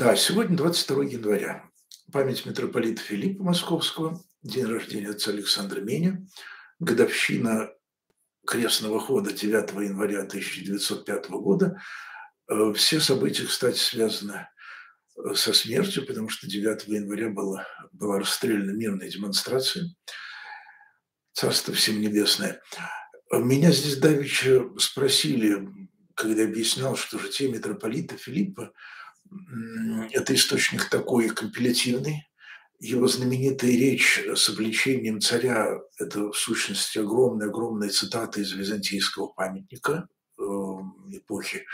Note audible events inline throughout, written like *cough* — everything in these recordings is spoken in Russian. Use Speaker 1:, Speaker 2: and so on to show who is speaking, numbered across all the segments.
Speaker 1: Да, сегодня 22 января. Память митрополита Филиппа Московского, день рождения отца Александра Меня, годовщина крестного хода 9 января 1905 года. Э, все события, кстати, связаны э, со смертью, потому что 9 января была, была расстреляна мирная демонстрация. Царство всем небесное. Меня здесь давеча спросили, когда объяснял, что же те митрополита Филиппа – это источник такой компилятивный. Его знаменитая речь с обличением царя – это в сущности огромная-огромная цитата из византийского памятника э, эпохи,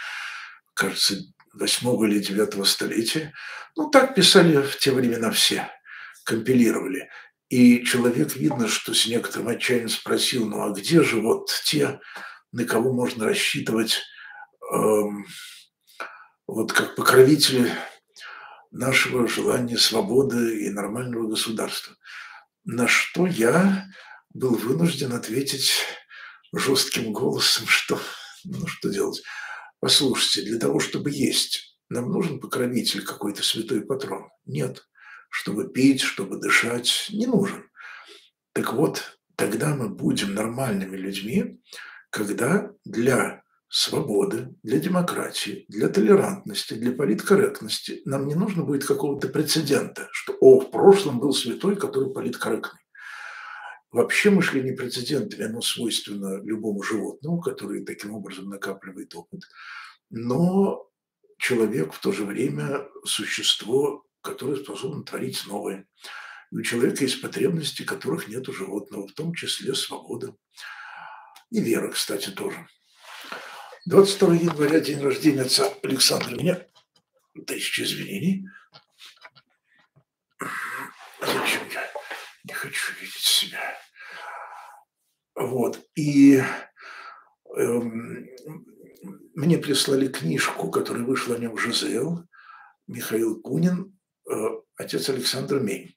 Speaker 1: кажется, 8 или 9 столетия. Ну, так писали в те времена все, компилировали. И человек, видно, что с некоторым отчаянием спросил, ну а где же вот те, на кого можно рассчитывать эм, вот как покровители нашего желания свободы и нормального государства. На что я был вынужден ответить жестким голосом, что, ну что делать. Послушайте, для того, чтобы есть, нам нужен покровитель какой-то святой патрон? Нет. Чтобы пить, чтобы дышать, не нужен. Так вот, тогда мы будем нормальными людьми, когда для свободы, для демократии, для толерантности, для политкорректности нам не нужно будет какого-то прецедента, что «о, в прошлом был святой, который политкорректный». Вообще мышление прецедентами, оно свойственно любому животному, который таким образом накапливает опыт. Но человек в то же время существо, которое способно творить новое. И у человека есть потребности, которых нет у животного, в том числе свобода. И вера, кстати, тоже. 22 января, день рождения отца Александра. Меня тысяча извинений. Зачем я не хочу видеть себя? Вот. И эм, мне прислали книжку, которая вышла о нем Жизел, Михаил Кунин, э, отец Александр Мень.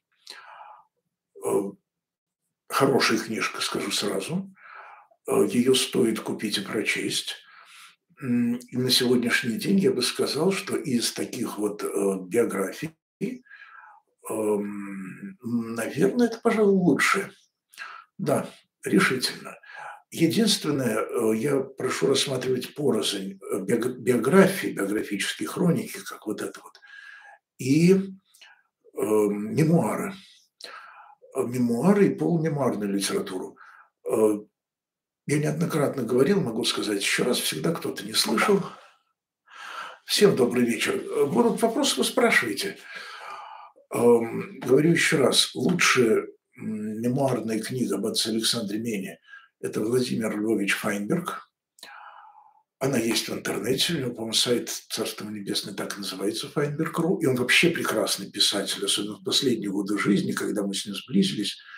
Speaker 1: Э, хорошая книжка, скажу сразу. Э, Ее стоит купить и прочесть. И на сегодняшний день я бы сказал, что из таких вот э, биографий, эм, наверное, это, пожалуй, лучше. Да, решительно. Единственное, э, я прошу рассматривать порознь э, биографии, биографические хроники, как вот это вот, и э, мемуары. Мемуары и полумемуарную литературу. Я неоднократно говорил, могу сказать еще раз, всегда кто-то не слышал. Всем добрый вечер. Будут вопросы, вы спрашиваете. Эм, говорю еще раз, лучшая мемуарная книга об отце Александре Мене – это Владимир Львович Файнберг. Она есть в интернете, у него, по-моему, сайт Царство Небесное так и называется, Файнберг.ру. И он вообще прекрасный писатель, особенно в последние годы жизни, когда мы с ним сблизились –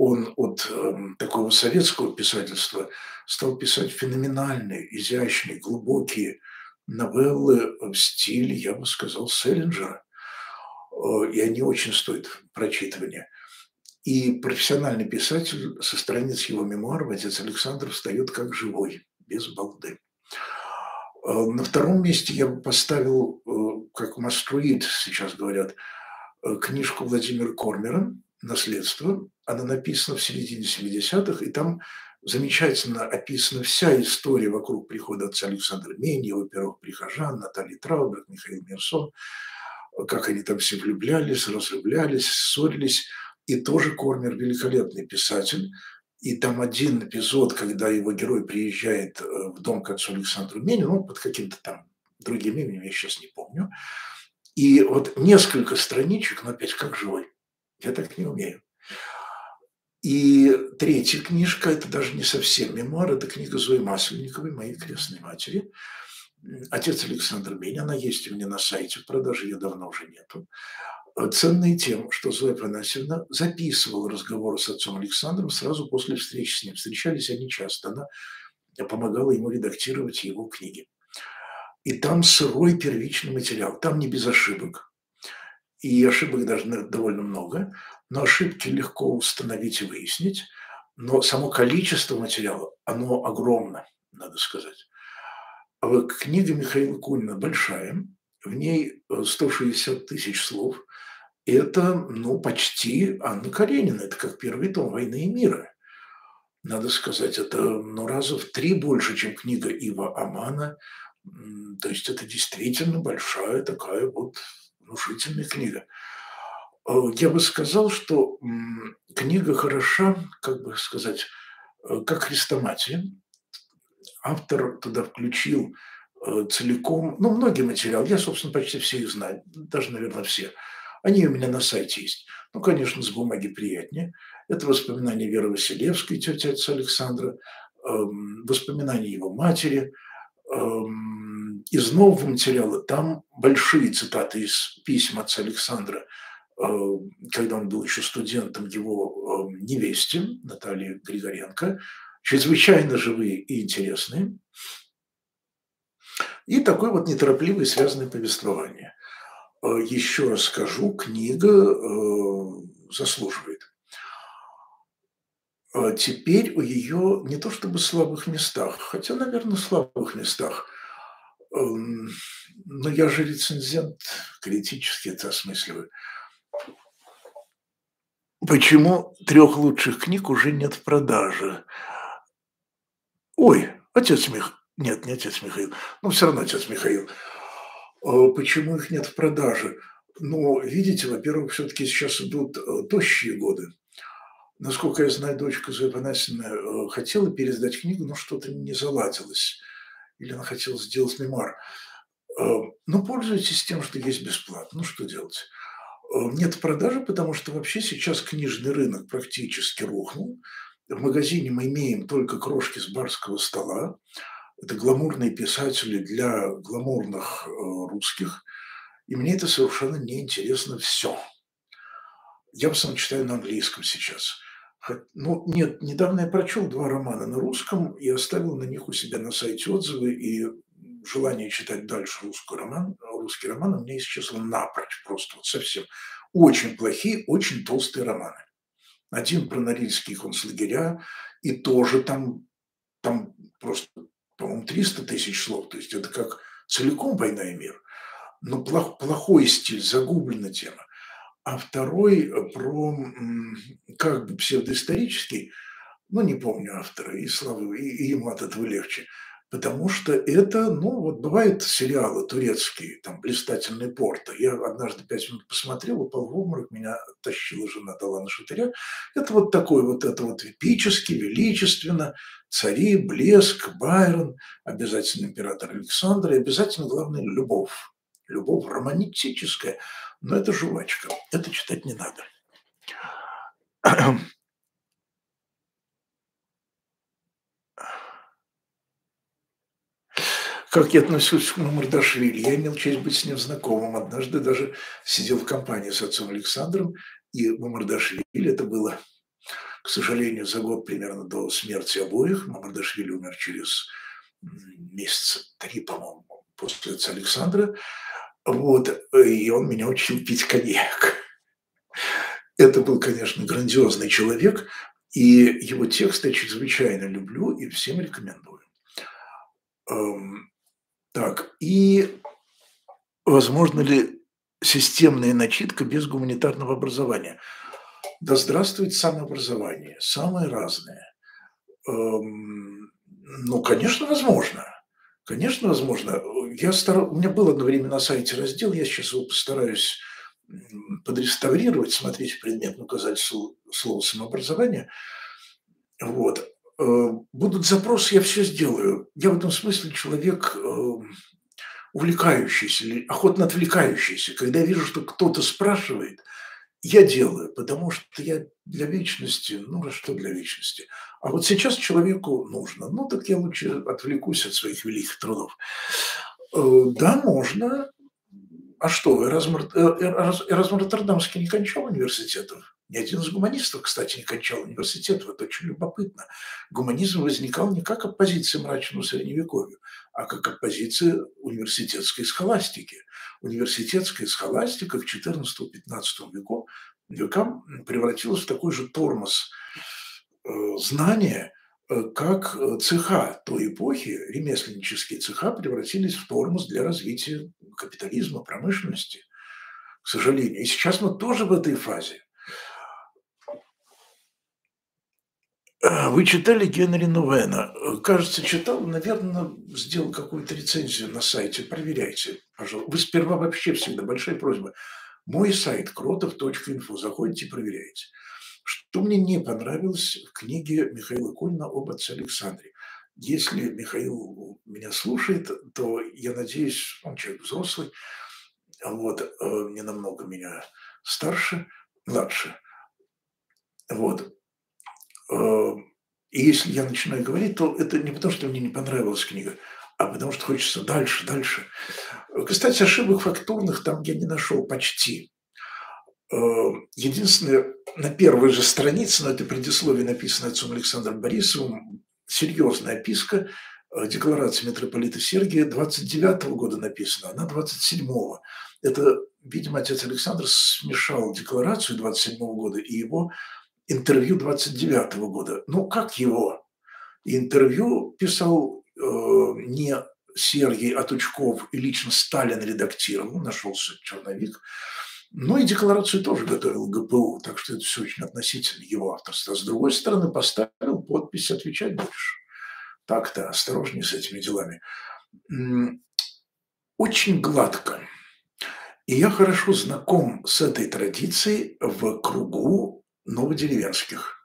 Speaker 1: он от э, такого советского писательства стал писать феноменальные, изящные, глубокие новеллы в стиле, я бы сказал, Селлинджера. Э, и они очень стоят прочитывания. И профессиональный писатель со страниц его мемуаров, отец Александр, встает как живой, без балды. Э, на втором месте я бы поставил, э, как must read, сейчас говорят, книжку Владимира Кормера «Наследство», она написана в середине 70-х, и там замечательно описана вся история вокруг прихода отца Александра Мени, его первых прихожан, Натальи Трауберг, Михаил Мерсон, как они там все влюблялись, разлюблялись, ссорились. И тоже Кормер великолепный писатель. И там один эпизод, когда его герой приезжает э, в дом к отцу Александру Меню, ну, под каким-то там другим именем, я сейчас не помню. И вот несколько страничек, но опять как живой. Я так не умею. И третья книжка, это даже не совсем мемуар, это книга Зои Масленниковой, моей крестной матери. Отец Александр Бень, она есть у меня на сайте, в продаже ее давно уже нету. Ценной тем, что Зоя Панасьевна записывала разговор с отцом Александром сразу после встречи с ним. Встречались они часто, она помогала ему редактировать его книги. И там сырой первичный материал, там не без ошибок. И ошибок даже довольно много, но ошибки легко установить и выяснить, но само количество материала, оно огромно, надо сказать. А книга Михаила Кунина большая, в ней 160 тысяч слов. Это, ну, почти Анна Каренина. Это как первый том «Войны и мира». Надо сказать, это ну, раза в три больше, чем книга Ива Амана. То есть это действительно большая такая вот внушительная книга. Э, я бы сказал, что книга хороша, как бы сказать, э, как хрестоматия. Автор туда включил э, целиком, ну, многие материалы, я, собственно, почти все их знаю, даже, наверное, все. Они у меня на сайте есть. Ну, конечно, с бумаги приятнее. Это воспоминания Веры Василевской, тети отца Александра, эм, воспоминания его матери. Из нового материала там большие цитаты из писем отца Александра – Э, когда он был еще студентом, его э, невесте Натальи Григоренко, чрезвычайно живые и интересные. И такое вот неторопливое связанное повествование. Э, еще раз скажу, книга заслуживает. Теперь у ее не то чтобы слабых местах, хотя, наверное, слабых местах, но я же рецензент, критически это осмысливаю – Почему трех лучших книг уже нет в продаже? Ой, отец Мих... Нет, не отец Михаил. Ну, все равно отец Михаил. А почему их нет в продаже? Ну, видите, во-первых, все-таки сейчас идут э, тощие годы. Насколько я знаю, дочка Зоя Панасина э, хотела пересдать книгу, но что-то не заладилось. Или она хотела сделать мемуар. Э, ну, пользуйтесь тем, что есть бесплатно. Ну, что делать? Э, нет продажи, потому что вообще сейчас книжный рынок практически рухнул. В магазине мы имеем только крошки с барского стола. Это гламурные писатели для гламурных э, русских. И мне это совершенно неинтересно все. Я в основном читаю на английском сейчас. Ну, нет, недавно я прочел два романа на русском и оставил на них у себя на сайте отзывы, и желание читать дальше русский роман, русский роман у меня исчезло напрочь просто, вот совсем. Очень плохие, очень толстые романы. Один про норильские концлагеря, и тоже там, там просто, по-моему, 300 тысяч слов. То есть это как целиком «Война и мир». Но плох, плохой стиль, загублена тема. А второй про как бы псевдоисторический, ну, не помню автора, и славы, и, и ему от этого легче – Потому что это, ну, вот бывают сериалы турецкие, там, «Блистательный порт». Я однажды пять минут посмотрел, упал в обморок, меня тащила жена Талана Шатыря. Это вот такой вот, это вот эпически, величественно, цари, блеск, Байрон, обязательно император Александр и обязательно, главное, любовь. Любовь романтическая, но это жвачка, это читать не надо. как я отношусь к Мамардашвили. Я имел честь быть с ним знакомым. Однажды даже сидел в компании с отцом Александром, и Мамардашвили, это было, к сожалению, за год примерно до смерти обоих. Мамардашвили умер через месяца три, по-моему, после отца Александра. Вот, и он меня учил пить коньяк. Это был, конечно, грандиозный человек, и его текст я чрезвычайно люблю и всем рекомендую. Эм, так, и возможно ли системная начитка без гуманитарного образования? Да здравствует самообразование, самое разное. Эм, ну, конечно, возможно. Конечно, возможно. Я стар... У меня был одно время на сайте раздел, я сейчас его постараюсь подреставрировать, смотреть предметно указать слово самообразование. Вот. Э, будут запросы, я все сделаю. Я в этом смысле человек э, увлекающийся, охотно отвлекающийся. Когда я вижу, что кто-то спрашивает, я делаю, потому что я для вечности, ну, а что для вечности? А вот сейчас человеку нужно. Ну, так я лучше отвлекусь от своих великих трудов. Э, да, можно. А что, Эразм Роттердамский не кончал университетов? Ни один из гуманистов, кстати, не кончал университет. Вот очень любопытно. Гуманизм возникал не как оппозиция мрачному средневековью, а как оппозиция университетской схоластики. Университетская схоластика к XIV-XV веку, векам превратилась в такой же тормоз э, знания, э, как э, цеха той эпохи, ремесленнические цеха превратились в тормоз для развития капитализма, промышленности, к сожалению. И сейчас мы тоже в этой фазе. Вы читали Генри Нувена? Кажется, читал, наверное, сделал какую-то рецензию на сайте. Проверяйте, пожалуйста. Вы сперва вообще всегда, большая просьба. Мой сайт кротов.инфо. Заходите, проверяйте. Что мне не понравилось в книге Михаила Кульна об отце Александре. Если Михаил меня слушает, то я надеюсь, он человек взрослый, вот, э, не намного меня старше, младше. Вот, Э, и если я начинаю говорить, то это не потому, что мне не понравилась книга, а потому что хочется дальше, дальше. Кстати, ошибок фактурных там я не нашел почти. Э, единственное, на первой же странице, но это предисловие написано отцом Александром Борисовым, серьезная описка э, декларации митрополита Сергия 29 -го года написана, она 27-го. Это, видимо, отец Александр смешал декларацию 27 -го года и его интервью 29 -го года. Ну, как его? Интервью писал э, не Сергей Атучков и лично Сталин редактировал, нашелся черновик. Ну и декларацию тоже готовил ГПУ, так что это все очень относительно его авторства. С другой стороны, поставил подпись «Отвечать будешь». Так-то, осторожнее с этими делами. Очень гладко. И я хорошо знаком с этой традицией в кругу новодеревенских,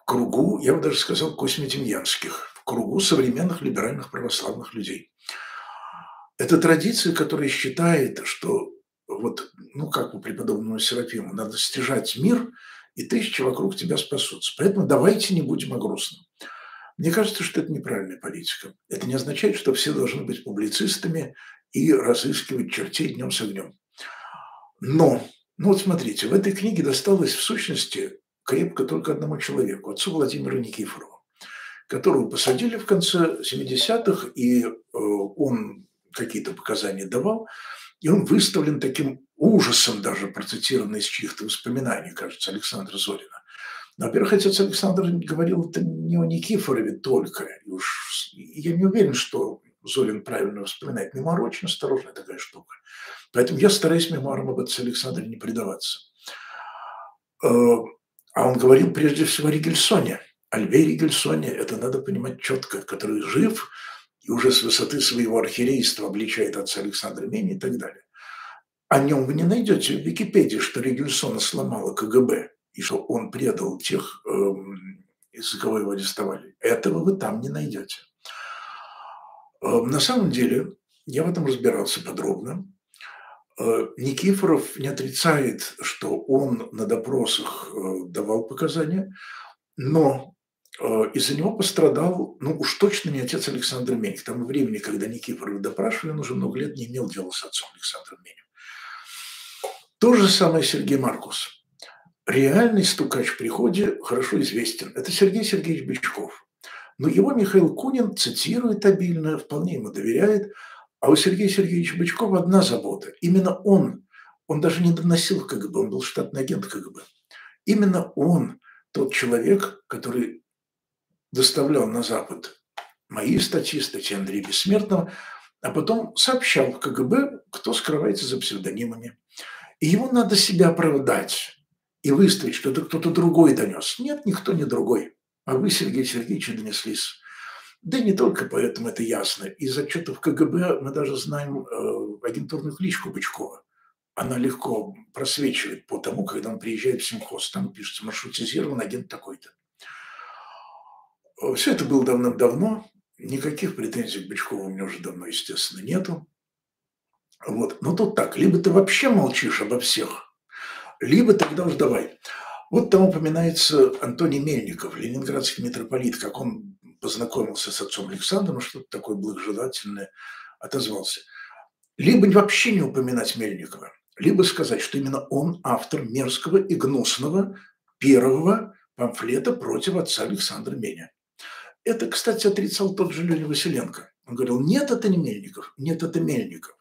Speaker 1: в кругу, я бы даже сказал, космедемьянских, в кругу современных либеральных православных людей. Это традиция, которая считает, что вот, ну, как у преподобного Серафима, надо стяжать мир, и тысячи вокруг тебя спасутся. Поэтому давайте не будем о грустном. Мне кажется, что это неправильная политика. Это не означает, что все должны быть публицистами и разыскивать чертей днем с огнем. Но ну вот смотрите, в этой книге досталось в сущности крепко только одному человеку, отцу Владимиру Никифорову, которого посадили в конце 70-х, и э, он какие-то показания давал, и он выставлен таким ужасом, даже процитированный из чьих-то воспоминаний, кажется, Александра Зорина. Во-первых, отец Александр говорил это не о Никифорове только. И уж я не уверен, что Зорин правильно воспоминает. Мемуар очень осторожная такая штука. Поэтому я стараюсь мемуарам об отце Александре не предаваться. Э, а он говорил прежде всего о Ригельсоне. О Льве Ригельсоне, это надо понимать четко, который жив и уже с высоты своего архиерейства обличает отца Александра Мени и так далее. О нем вы не найдете в Википедии, что Ригельсона сломала КГБ и что он предал тех, эм, из-за кого его арестовали. Этого вы там не найдете. Э, на самом деле, я в этом разбирался подробно. Э, Никифоров не отрицает, что он на допросах э, давал показания, но из-за него пострадал, ну уж точно не отец Александр Менев. Тому времени, когда Никифорова допрашивали, он уже много лет не имел дела с отцом Александром Менем. То же самое Сергей Маркус. Реальный стукач в приходе хорошо известен. Это Сергей Сергеевич Бычков. Но его Михаил Кунин цитирует обильно, вполне ему доверяет. А у Сергея Сергеевича Бычкова одна забота. Именно он, он даже не доносил КГБ, он был штатный агент КГБ. Именно он тот человек, который доставлял на Запад мои статьи, статьи Андрея Бессмертного, а потом сообщал в КГБ, кто скрывается за псевдонимами. И ему надо себя оправдать и выставить, что это кто-то другой донес. Нет, никто не другой. А вы, Сергей Сергеевич, донеслись. Да и не только поэтому это ясно. Из отчетов КГБ мы даже знаем э, агентурную кличку Бычкова. Она легко просвечивает по тому, когда он приезжает в Симхоз. Там пишется маршрутизирован агент такой-то. Все это было давным-давно. Никаких претензий к Бычкову у меня уже давно, естественно, нету. Вот. Но тут так, либо ты вообще молчишь обо всех, либо тогда уж давай. Вот там упоминается Антоний Мельников, ленинградский митрополит, как он познакомился с отцом Александром, что-то такое благожелательное отозвался. Либо вообще не упоминать Мельникова, либо сказать, что именно он автор мерзкого и гнусного первого памфлета против отца Александра Меня. Это, кстати, отрицал тот же Леня Василенко. Он говорил, нет, это не Мельников, нет, это Мельников.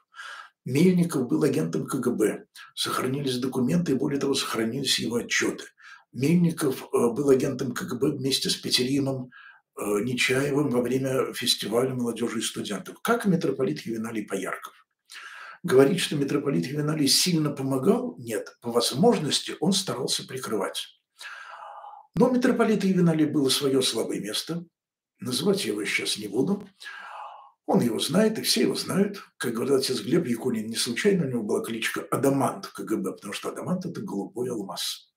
Speaker 1: Мельников был агентом КГБ. Сохранились документы, и более того, сохранились его отчеты. Мельников э, был агентом КГБ вместе с Петеримом э, Нечаевым во время фестиваля молодежи и студентов, как митрополит Ювеналий Поярков. Говорить, что митрополит Ювеналий сильно помогал, нет, по возможности он старался прикрывать. Но митрополита Ювеналия было свое слабое место, называть я его сейчас не буду. Он его знает, и все его знают. Как говорил отец Глеб Якунин, не случайно у него была кличка Адамант КГБ, потому что Адамант – это голубой алмаз.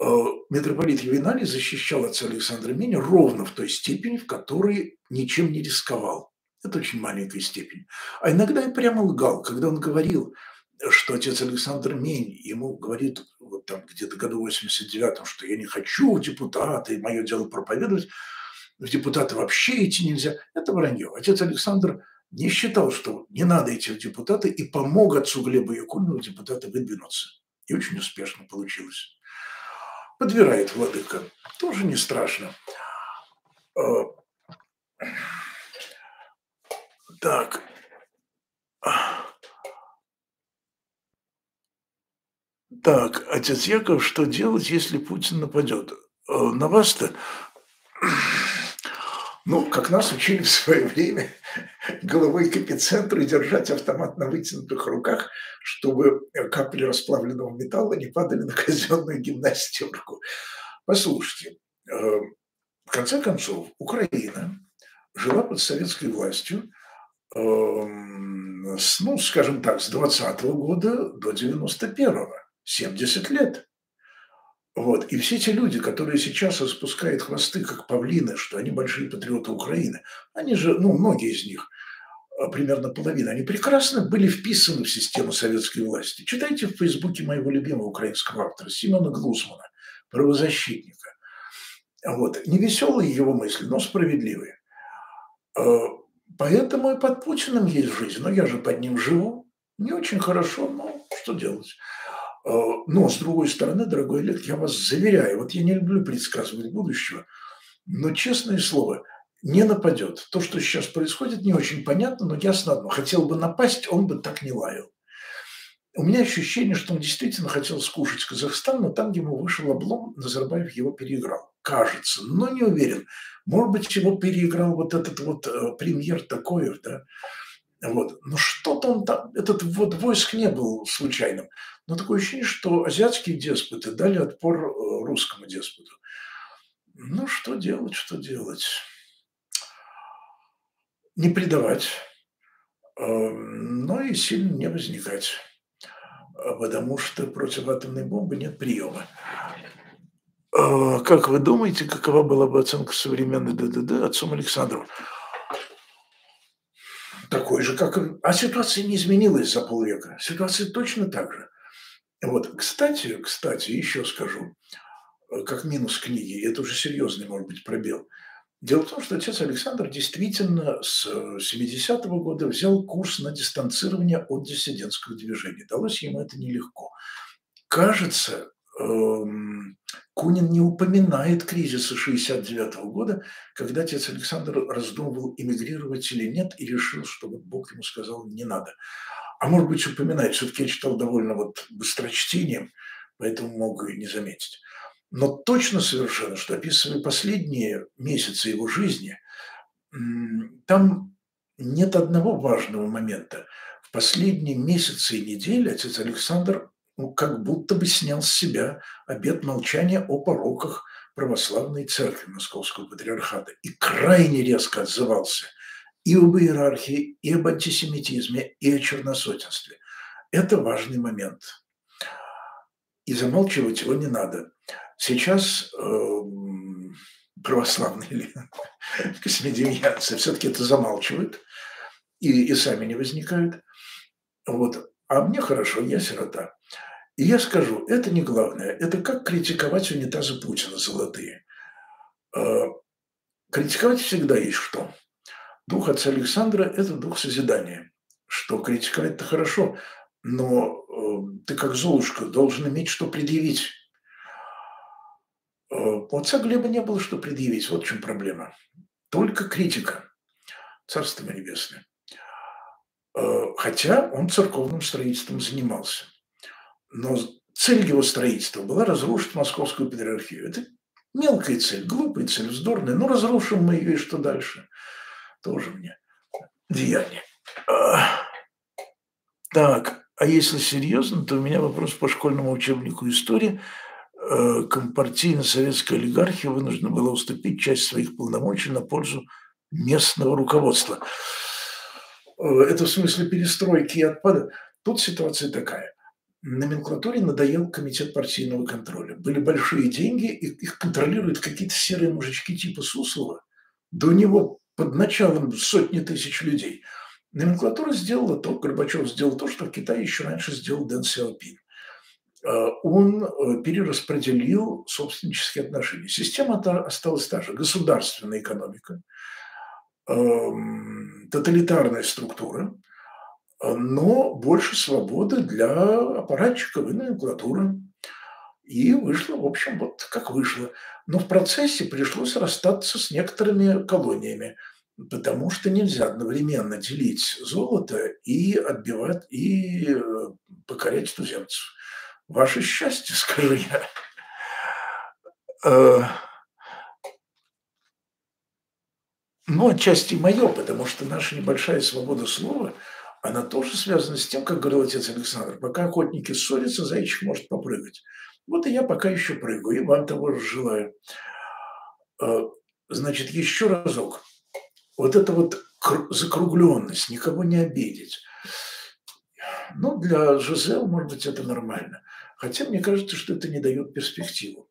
Speaker 1: Э, митрополит Ювеналий защищал отца Александра Меня ровно в той степени, в которой ничем не рисковал. Это очень маленькая степень. А иногда и прямо лгал, когда он говорил, что отец Александр Мень ему говорит вот там где-то году 89-м, что я не хочу в депутаты, мое дело проповедовать, в депутаты вообще идти нельзя. Это вранье. Отец Александр не считал, что не надо идти в депутаты, и помог отцу Глебу Якунину в депутаты выдвинуться. И очень успешно получилось. Подбирает владыка. Тоже не страшно. А, так. Так, отец Яков, что делать, если Путин нападет? А, на вас-то ну, как нас учили в свое время, головой к эпицентру и держать автомат на вытянутых руках, чтобы капли расплавленного металла не падали на казенную гимнастерку. Послушайте, э, в конце концов, Украина жила под советской властью, эм, ну, скажем так, с 20 -го года до 91-го, 70 лет. Вот. И все те люди, которые сейчас распускают хвосты, как павлины, что они большие патриоты Украины, они же, ну, многие из них, а, примерно половина, они прекрасно были вписаны в систему советской власти. Читайте в Фейсбуке моего любимого украинского автора Симона Глусмана, правозащитника. Вот. Невеселые его мысли, но справедливые. А, поэтому и под Путиным есть жизнь. Но я же под ним живу. Не очень хорошо, но что делать? Э, но, с другой стороны, дорогой Олег, я вас заверяю, вот я не люблю предсказывать будущего, но, честное слово, не нападет. То, что сейчас происходит, не очень понятно, но ясно одно. Хотел бы напасть, он бы так не лаял. У меня ощущение, что он действительно хотел скушать Казахстан, но там, ему вышел облом, Назарбаев его переиграл. Кажется, но не уверен. Может быть, его переиграл вот этот вот э, премьер Такоев, да, вот. Но что-то он там, этот вот войск не был случайным. Но такое ощущение, что азиатские деспоты дали отпор э, русскому деспоту. Ну, что делать, что делать? Не предавать, э, но и сильно не возникать, потому что против атомной бомбы нет приема. Э, как вы думаете, какова была бы оценка современной ДДД отцом Александром? Такой же, как... А ситуация не изменилась за полвека. Ситуация точно так же. Вот, кстати, кстати, еще скажу, э, как минус книги, это уже серьезный, может быть, пробел. Дело в том, что отец Александр действительно с 70-го года взял курс на дистанцирование от диссидентского движения. Далось ему это нелегко. Кажется, Кунин не упоминает кризиса 69 года, когда отец Александр раздумывал, эмигрировать или нет, и решил, что вот Бог ему сказал, не надо. А может быть, упоминает, все-таки я читал довольно вот быстрочтением, поэтому мог и не заметить. Но точно совершенно, что описывая последние месяцы его жизни, там нет одного важного момента. В последние месяцы и недели отец Александр ну, как будто бы снял с себя обет молчания о пороках православной церкви Московского патриархата и крайне резко отзывался и об иерархии, и об антисемитизме, и о черносотенстве. Это важный момент. И замалчивать его не надо. Сейчас э, православные или *laughs* космедемьянцы все-таки это замалчивают и, и сами не возникают. Вот. А мне хорошо, я сирота. И я скажу, это не главное. Это как критиковать унитазы Путина золотые. А, критиковать всегда есть что. Дух отца Александра – это дух созидания. Что критиковать-то хорошо, но э, ты как Золушка должен иметь что предъявить. А, у отца Глеба не было что предъявить. Вот в чем проблема. Только критика. Царство небесное. Хотя он церковным строительством занимался. Но цель его строительства была разрушить московскую патриархию. Это Мелкая цель, глупая цель, вздорная. Ну, разрушим мы ее, и что дальше? Тоже мне деяние. Так, а если серьезно, то у меня вопрос по школьному учебнику истории. Э, компартийно-советская олигархия вынуждена была уступить часть своих полномочий на пользу местного руководства. Э, это в смысле перестройки и отпада. Тут ситуация такая. Номенклатуре надоел комитет партийного контроля. Были большие деньги, и их контролируют какие-то серые мужички типа Суслова. До него под началом сотни тысяч людей. Номенклатура сделала то, Горбачев сделал то, что в Китае еще раньше сделал Дэн Сяопин. Э, он э, перераспределил собственнические отношения. Система осталась та же. Государственная экономика, эм, тоталитарная структура, но больше свободы для аппаратчиков и номенклатуры. И вышло, в общем, вот как вышло. Но в процессе пришлось расстаться с некоторыми колониями, потому что нельзя одновременно делить золото и отбивать, и э, покорять туземцев. Ваше счастье, *laughs* скажу я. Э, ну, отчасти мое, потому что наша небольшая свобода слова, она тоже связана с тем, как говорил отец Александр, пока охотники ссорятся, зайчик может попрыгать. Вот и я пока еще прыгаю, и вам того же желаю. Э, значит, еще разок. Вот эта вот закругленность, никого не обидеть. Ну, для Жизел, может быть, это нормально. Хотя мне кажется, что это не дает перспективу.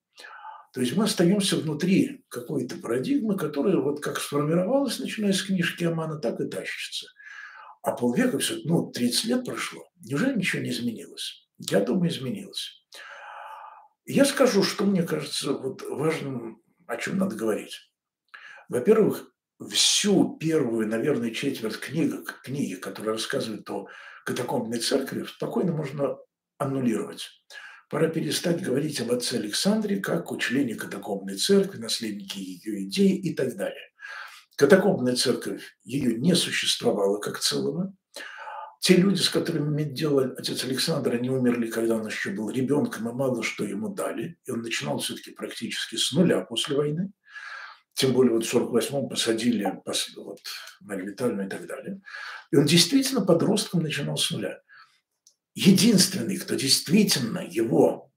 Speaker 1: То есть мы остаемся внутри какой-то парадигмы, которая вот как сформировалась, начиная с книжки Амана, так и тащится. А полвека все, ну, 30 лет прошло. Неужели ничего не изменилось? Я думаю, изменилось. Я скажу, что мне кажется вот важным, о чем надо говорить. Во-первых, всю первую, наверное, четверть книги, книги, которая рассказывает о катакомбной церкви, спокойно можно аннулировать. Пора перестать говорить об отце Александре как о члене катакомбной церкви, наследнике ее идей и так далее. Катакомбная церковь, ее не существовало как целого. Те люди, с которыми имеет дело отец Александр, они умерли, когда он еще был ребенком, и мало что ему дали. И он начинал все-таки практически с нуля после войны. Тем более вот в 48-м посадили вот, Марию Витальевну и так далее. И он действительно подростком начинал с нуля. Единственный, кто действительно его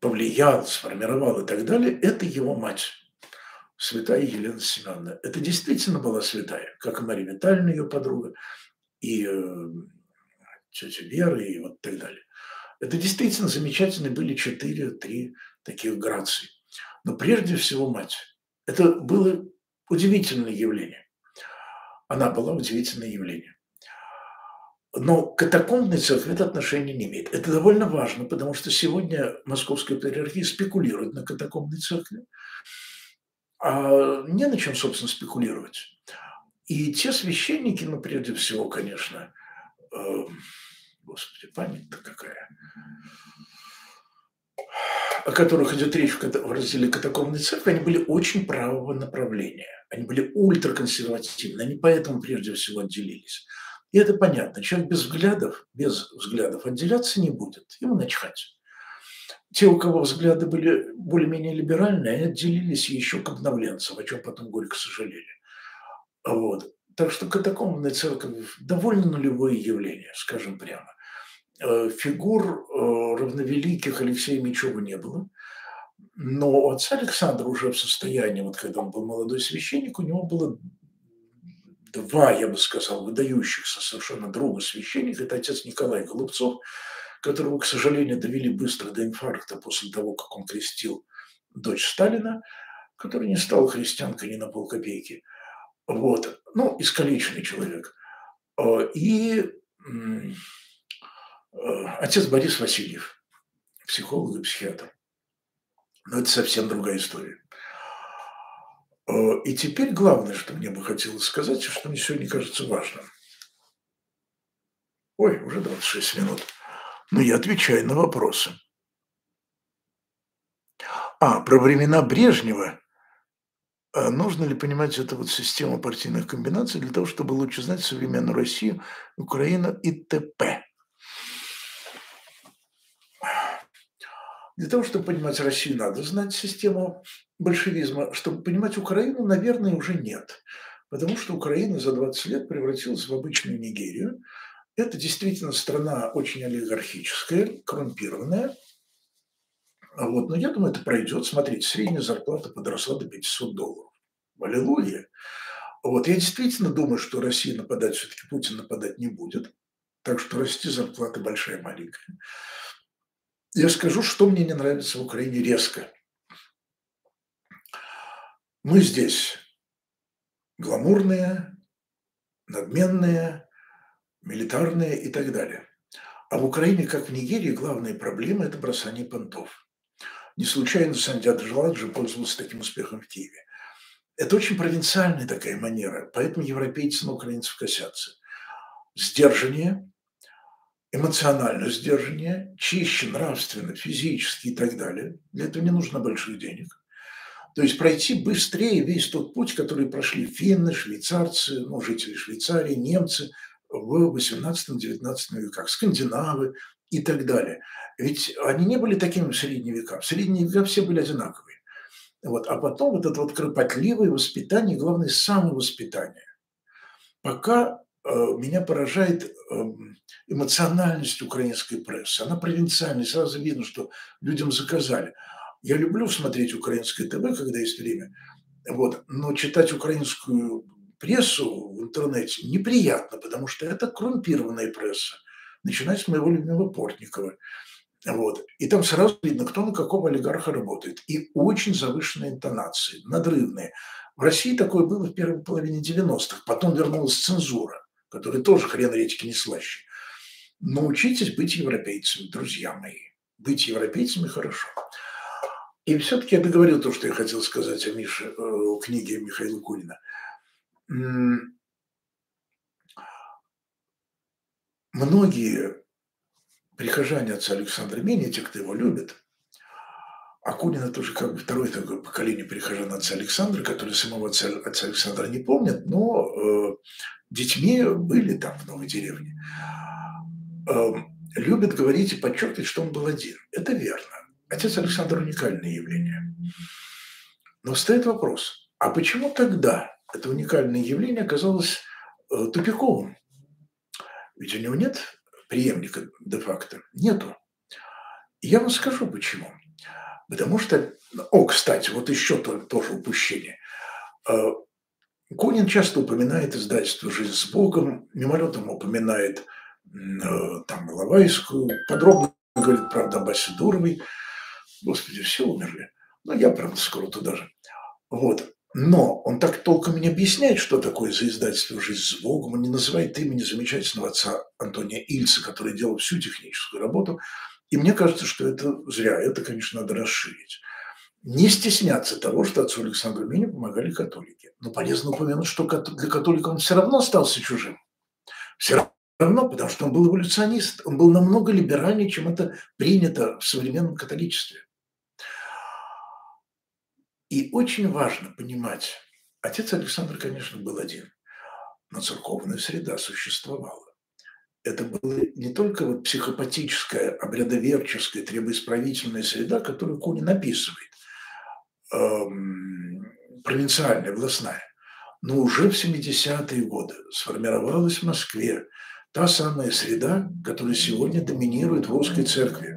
Speaker 1: повлиял, сформировал и так далее, это его мать, святая Елена Семеновна. Это действительно была святая, как и Мария Витальевна, ее подруга и э, тетя Вера, и вот так далее. Это действительно замечательные были четыре, три таких грации. Но прежде всего мать. Это было удивительное явление. Она была удивительное явление. Но катакомбная церковь это отношение не имеет. Это довольно важно, потому что сегодня московская патриархия спекулирует на катакомбной церкви. А не на чем, собственно, спекулировать. И те священники, ну, прежде всего, конечно, э, господи, память-то какая, о которых идет речь в разделе катакомбной церкви, они были очень правого направления. Они были ультраконсервативны, они поэтому прежде всего отделились. И это понятно. Человек без взглядов, без взглядов отделяться не будет. Ему начхать. Те, у кого взгляды были более-менее либеральные, они отделились еще к обновленцам, о чем потом горько сожалели. Вот. Так что катакомбная церковь довольно нулевое явление, скажем прямо. Э, фигур э, равновеликих Алексея Мечева не было. Но отца Александра уже в состоянии, вот когда он был молодой священник, у него было два, я бы сказал, выдающихся совершенно друга священника. Это отец Николай Голубцов, которого, к сожалению, довели быстро до инфаркта после того, как он крестил дочь Сталина, которая не стала христианкой ни на полкопейки – вот, ну, искалеченный человек. Э, и э, отец Борис Васильев, психолог и психиатр. Но это совсем другая история. Э, и теперь главное, что мне бы хотелось сказать, и что мне сегодня кажется важным. Ой, уже 26 минут. Но я отвечаю на вопросы. А, про времена Брежнева а нужно ли понимать эту вот систему партийных комбинаций для того, чтобы лучше знать современную Россию, Украину и т.п.? Для того, чтобы понимать Россию, надо знать систему большевизма. Чтобы понимать Украину, наверное, уже нет. Потому что Украина за 20 лет превратилась в обычную Нигерию. Это действительно страна очень олигархическая, коррумпированная. Вот. Но я думаю, это пройдет. Смотрите, средняя зарплата подросла до 500 долларов. Аллилуйя. Вот. Я действительно думаю, что Россия нападать, все-таки Путин нападать не будет. Так что расти зарплата большая, маленькая. Я скажу, что мне не нравится в Украине резко. Мы здесь гламурные, надменные, милитарные и так далее. А в Украине, как в Нигерии, главная проблема – это бросание понтов. Не случайно Сандят Джаладжи пользовался таким успехом в Киеве. Это очень провинциальная такая манера, поэтому европейцы на украинцев косятся. Сдержание, эмоционально сдержание, чище нравственно, физически и так далее. Для этого не нужно больших денег. То есть пройти быстрее весь тот путь, который прошли финны, швейцарцы, ну, жители Швейцарии, немцы в 18-19 веках, скандинавы и так далее. Ведь они не были такими в средние века. В средние века все были одинаковые. Вот. А потом вот это вот кропотливое воспитание, главное, самовоспитание. Пока э, меня поражает э, эмоциональность украинской прессы. Она провинциальная, сразу видно, что людям заказали – я люблю смотреть украинское ТВ, когда есть время, вот, но читать украинскую прессу в интернете неприятно, потому что это коррумпированная пресса. Начинать с моего любимого Портникова. Вот. И там сразу видно, кто на какого олигарха работает. И очень завышенные интонации, надрывные. В России такое было в первой половине 90-х. Потом вернулась цензура, которая тоже хрен редьки не слаще. Научитесь быть европейцами, друзья мои. Быть европейцами хорошо. И все-таки я договорил то, что я хотел сказать о Мише, э, о книге Михаила Кунина. Многие прихожане отца Александра Мини, те, кто его любит, а Кунин это уже как бы второе такое поколение прихожан отца Александра, которые самого отца, отца Александра не помнят, но э, детьми были там в новой деревне. Э, любят говорить и подчеркивать, что он был один. Это верно. Отец Александр – уникальное явление. Но стоит вопрос, а почему тогда это уникальное явление оказалось э, тупиковым? Ведь у него нет преемника де-факто, нету. Я вам скажу почему. Потому что, о, кстати, вот еще тоже упущение. Э, Кунин часто упоминает издательство «Жизнь с Богом», мимолетом упоминает э, там Иловайскую, подробно говорит, правда, об Асидоровой – Господи, все умерли. Но я, правда, скоро туда же. Вот. Но он так толком не объясняет, что такое за издательство «Жизнь с Богом». Он не называет имени замечательного отца Антония Ильца, который делал всю техническую работу. И мне кажется, что это зря. Это, конечно, надо расширить. Не стесняться того, что отцу Александру Мине помогали католики. Но полезно упомянуть, что для католика он все равно остался чужим. Все равно, потому что он был эволюционист. Он был намного либеральнее, чем это принято в современном католичестве. И очень важно понимать, отец Александр, конечно, был один, но церковная среда существовала. Это была не только вот психопатическая, обрядоверческая, требоисправительная среда, которую Кунин описывает, эм, провинциальная, властная, но уже в 70-е годы сформировалась в Москве та самая среда, которая сегодня доминирует в русской церкви.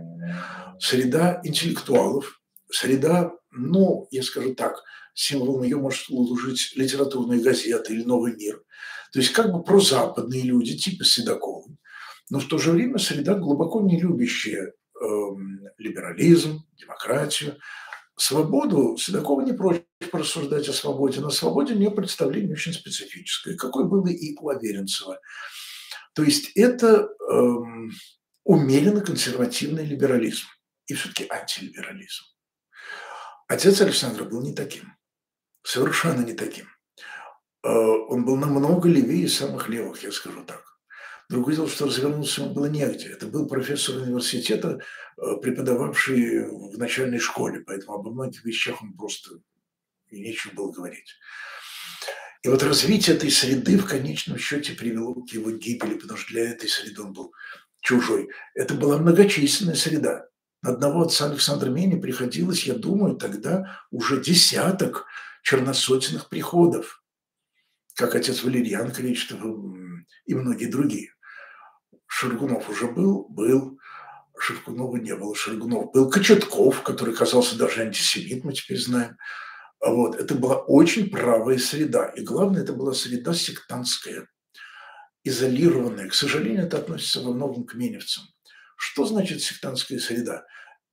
Speaker 1: Среда интеллектуалов, среда ну, я скажу так, символом ее может служить литературная газета или «Новый мир». То есть как бы прозападные люди, типа Седокова, но в то же время среда глубоко не любящая э, либерализм, демократию, свободу. Седокова не прочь порассуждать о свободе. На свободе у нее представление очень специфическое, какое было и у Аверинцева. То есть это э, умеренно консервативный либерализм и все-таки антилиберализм. Отец Александра был не таким, совершенно не таким. Э, он был намного левее самых левых, я скажу так. Другое дело, что развернуться ему было негде. Это был профессор университета, э, преподававший в начальной школе, поэтому обо многих вещах он просто и нечего было говорить. И вот развитие этой среды в конечном счете привело к его гибели, потому что для этой среды он был чужой. Это была многочисленная среда. Одного отца Александра Мени приходилось, я думаю, тогда уже десяток черносотенных приходов, как отец Валерьян Кречетов и многие другие. Шаргунов уже был, был, Шевкунова не было, Шаргунов был, Кочетков, который казался даже антисемит, мы теперь знаем. Вот. Это была очень правая среда. И главное, это была среда сектантская, изолированная. К сожалению, это относится во многом к меневцам. Что значит сектантская среда?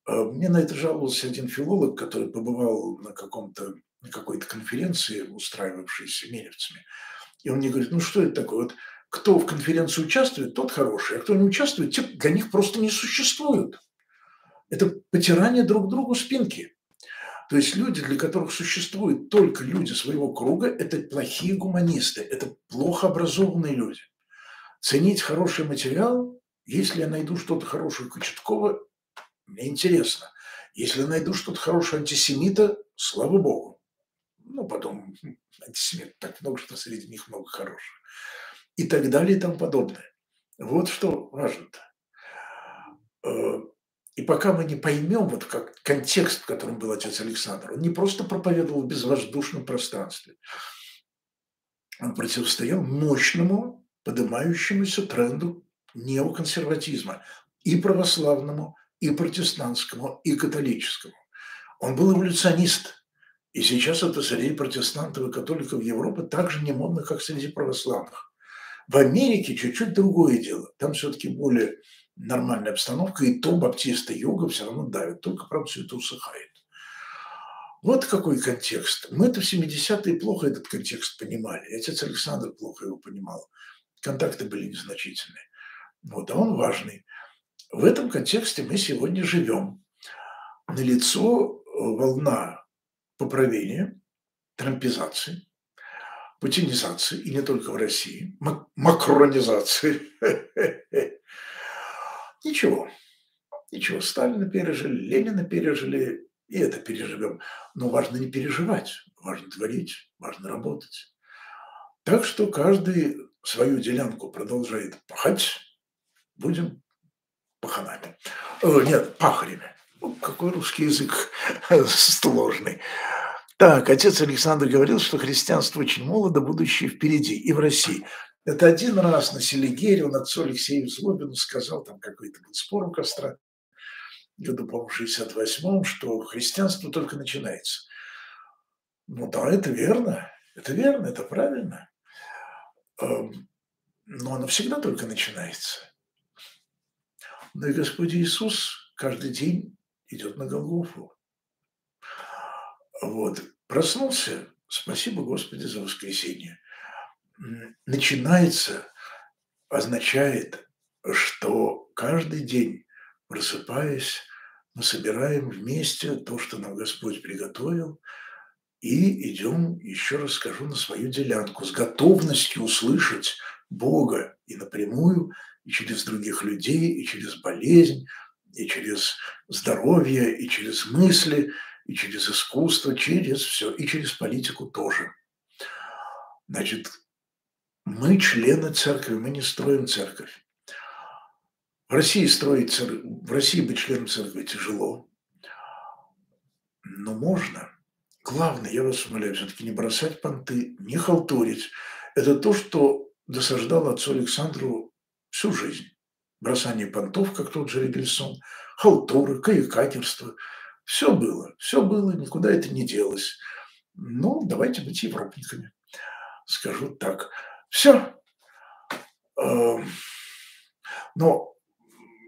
Speaker 1: Э, мне на это жаловался один филолог, который побывал на, каком-то, на какой-то конференции, устраивавшейся меневцами. И он мне говорит, ну что это такое? Вот кто в конференции участвует, тот хороший, а кто не участвует, те для них просто не существуют. Это потирание друг другу спинки. То есть люди, для которых существуют только люди своего круга, это плохие гуманисты, это плохо образованные люди. Ценить хороший материал, если я найду что-то хорошее Кочеткова, мне интересно. Если найду что-то хорошее антисемита, слава богу. Ну, потом антисемит так много, что среди них много хороших и так далее и тому подобное. Вот что важно-то. Э, и пока мы не поймем вот как контекст, в котором был отец Александр, он не просто проповедовал в безвоздушном пространстве, он противостоял мощному, поднимающемуся тренду неоконсерватизма и православному, и протестантскому, и католическому. Он был эволюционист. И сейчас это среди протестантов и католиков Европы так же не модно, как среди православных. В Америке чуть-чуть другое дело. Там все-таки более нормальная обстановка, и то баптисты юга все равно давят, только, правда, все это усыхает. Вот какой контекст. Мы-то в 70-е плохо этот контекст понимали. Отец Александр плохо его понимал. Контакты были незначительные. Вот, а он важный. В этом контексте мы сегодня живем. Налицо волна поправления, трампизации, путинизации, и не только в России, макронизации. *laughs* Ничего, ничего, Сталина пережили, Ленина пережили, и это переживем. Но важно не переживать, важно творить, важно работать. Так что каждый свою делянку продолжает пахать, будем паханами. Э, нет, пахарями. Ну, какой русский язык *laughs* сложный. Так, отец Александр говорил, что христианство очень молодо, будущее впереди, и в России. Это один раз на Селигере он отцу Алексею Злобину сказал, там какой-то был спор у костра, году, по-моему, 68-м, что христианство только начинается. Ну да, это верно, это верно, это правильно. Эм, но оно всегда только начинается. Но и Господь Иисус каждый день идет на Голгофу. Вот. Проснулся, спасибо Господи за воскресенье. Начинается означает, что каждый день, просыпаясь, мы собираем вместе то, что нам Господь приготовил, и идем, еще раз скажу, на свою делянку с готовностью услышать Бога и напрямую, и через других людей, и через болезнь, и через здоровье, и через мысли – и через искусство, через все, и через политику тоже. Значит, мы члены церкви, мы не строим церковь. В России строить церковь, в России быть членом церкви тяжело, но можно. Главное, я вас умоляю, все-таки не бросать понты, не халтурить. Это то, что досаждало отцу Александру всю жизнь. Бросание понтов, как тот же Рибельсон, халтуры, каякатерство – все было, все было, никуда это не делось. Ну, давайте быть европниками, скажу так. Все. Эм, но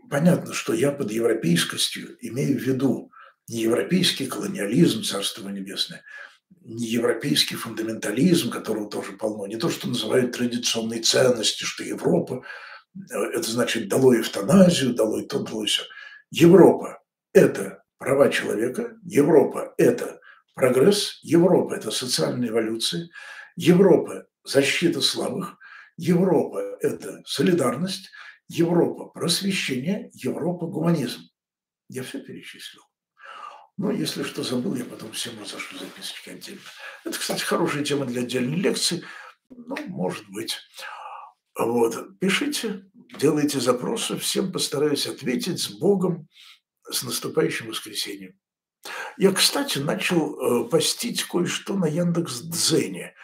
Speaker 1: понятно, что я под европейскостью имею в виду не европейский колониализм, Царство Небесное, не европейский фундаментализм, которого тоже полно, не то, что называют традиционные ценности, что Европа, это значит долой эвтаназию, долой то, долой все. Европа – это права человека, Европа – это прогресс, Европа – это социальная эволюция, Европа – защита слабых, Европа – это солидарность, Европа – просвещение, Европа – гуманизм. Я все перечислил. Но если что забыл, я потом всем разошлю записочки отдельно. Это, кстати, хорошая тема для отдельной лекции. Ну, может быть. Вот. Пишите, делайте запросы, всем постараюсь ответить с Богом. С наступающим воскресеньем. Я, кстати, начал э, постить кое-что на Яндекс Дзене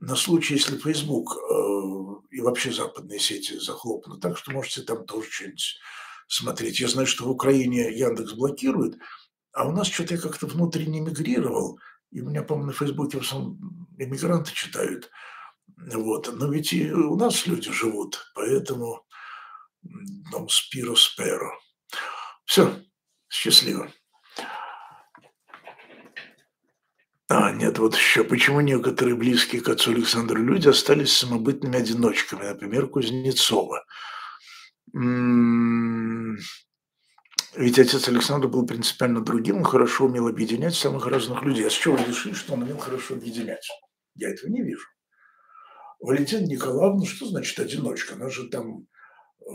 Speaker 1: на случай, если Facebook э, и вообще западные сети захлопнут. Так что можете там тоже что-нибудь смотреть. Я знаю, что в Украине Яндекс блокирует, а у нас что-то я как-то внутренне мигрировал. И у меня, по-моему, на Фейсбуке в основном иммигранты читают. Вот. Но ведь и у нас люди живут, поэтому дом спиро сперо. Все, счастливо. А, нет, вот еще. Почему некоторые близкие к отцу Александру люди остались самобытными одиночками, например, Кузнецова? М-м, ведь отец Александр был принципиально другим, он хорошо умел объединять самых разных людей. А с чего вы решили, что он умел хорошо объединять? Я этого не вижу. Валентина Николаевна, что значит одиночка? Она же там э,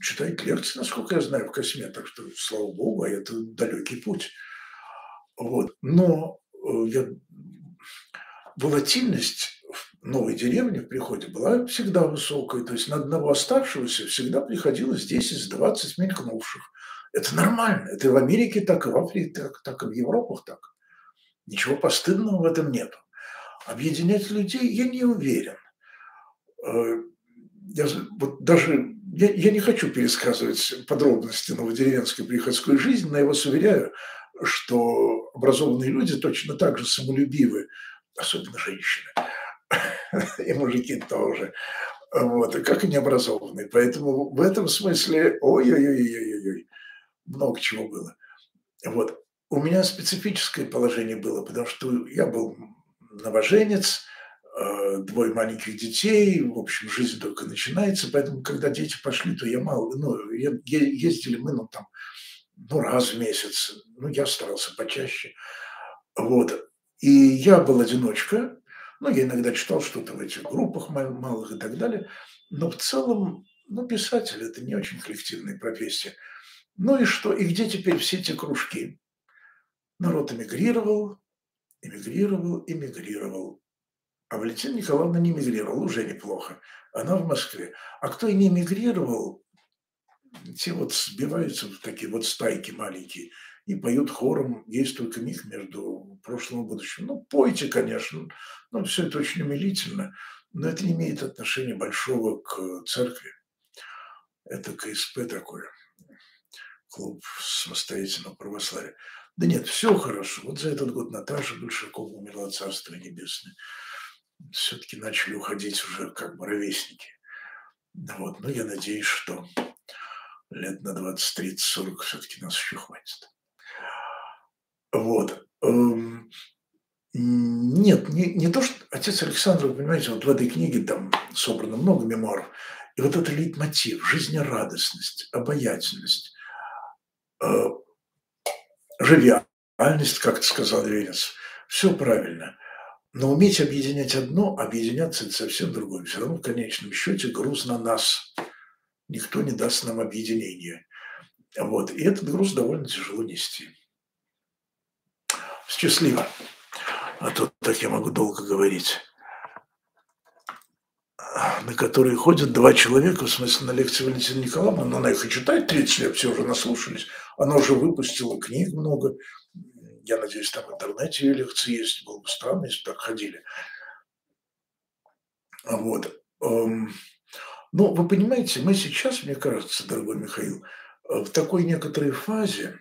Speaker 1: читает лекции, насколько я знаю, в Косме, так что, слава богу, а это далекий путь. Вот. Но Э, я, волатильность в новой деревне в приходе была всегда высокой. То есть на одного оставшегося всегда приходилось 10-20 мелькнувших. Это нормально. Это и в Америке так, и в Африке так, так и в Европах так. Ничего постыдного в этом нет. Объединять людей я не уверен. Э, я, вот даже я, я не хочу пересказывать подробности новодеревенской приходской жизни, но я вас уверяю, что образованные люди точно так же самолюбивы, особенно женщины, *laughs* и мужики тоже, вот, как и необразованные. Поэтому в этом смысле, ой-ой-ой-ой-ой, много чего было. Вот. У меня специфическое положение было, потому что я был новоженец, двое маленьких детей, в общем, жизнь только начинается, поэтому, когда дети пошли, то я мало, ну, ездили мы, ну, там, ну, раз в месяц. Ну, я старался почаще. Вот. И я был одиночка. Ну, я иногда читал что-то в этих группах малых и так далее. Но в целом, ну, писатель – это не очень коллективная профессия. Ну и что? И где теперь все эти кружки? Народ эмигрировал, эмигрировал, эмигрировал. А Валентина Николаевна не эмигрировала, уже неплохо. Она в Москве. А кто и не эмигрировал, те вот сбиваются в такие вот стайки маленькие и поют хором, есть только миг между прошлым и будущим. Ну, пойте, конечно, но все это очень умилительно, но это не имеет отношения большого к церкви. Это КСП такое, клуб самостоятельного православия. Да нет, все хорошо. Вот за этот год Наташа Большакова умерла, Царство Небесное. Все-таки начали уходить уже как бы ровесники. Вот, но я надеюсь, что лет на 20, 30, 40 все-таки нас еще хватит. Вот. Эм, нет, не, не то, что отец Александр, вы понимаете, вот в этой книге там собрано много мемуаров, и вот это лейтмотив, жизнерадостность, обаятельность, э, живиальность, как сказал Ленец, все правильно. Но уметь объединять одно, объединяться – это совсем другое. Все равно в конечном счете груз на нас – никто не даст нам объединения. Вот. И этот груз довольно тяжело нести. Счастливо. А то так я могу долго говорить. На которые ходят два человека, в смысле, на лекции Валентины Николаевны, но она их и читает 30 лет, все уже наслушались. Она уже выпустила книг много. Я надеюсь, там в интернете лекции есть. Было бы странно, если бы так ходили. Вот. Эм, но вы понимаете, мы сейчас, мне кажется, дорогой Михаил, э, в такой некоторой фазе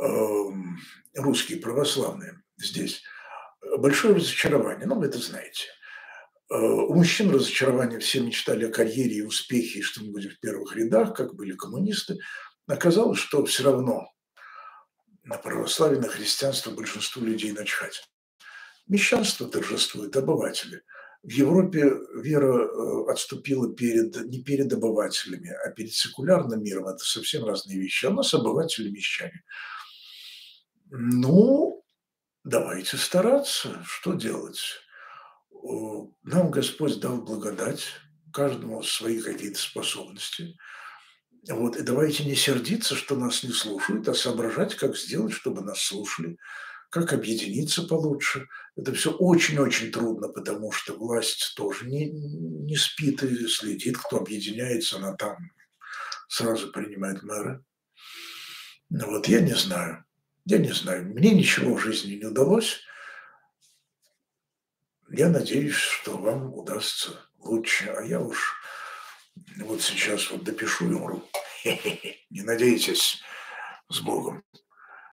Speaker 1: эм, русские православные здесь э, большое разочарование, ну вы это знаете. Э, у мужчин разочарование, все мечтали о карьере и успехе, и что мы будем в первых рядах, как были коммунисты. Оказалось, что все равно на православие, на христианство большинству людей начхать. Мещанство торжествует, обыватели – в Европе вера э, отступила перед, не перед обывателями, а перед секулярным миром. Это совсем разные вещи. А у нас обыватели мещане. Ну, давайте стараться. Что делать? Нам Господь дал благодать, каждому свои какие-то способности. Вот, и давайте не сердиться, что нас не слушают, а соображать, как сделать, чтобы нас слушали как объединиться получше. Это все очень-очень трудно, потому что власть тоже не, не спит и следит, кто объединяется, она там сразу принимает мэра. Ну вот я не знаю. Я не знаю. Мне ничего в жизни не удалось. Я надеюсь, что вам удастся лучше. А я уж вот сейчас вот допишу умру. *laughs* Не надейтесь с Богом.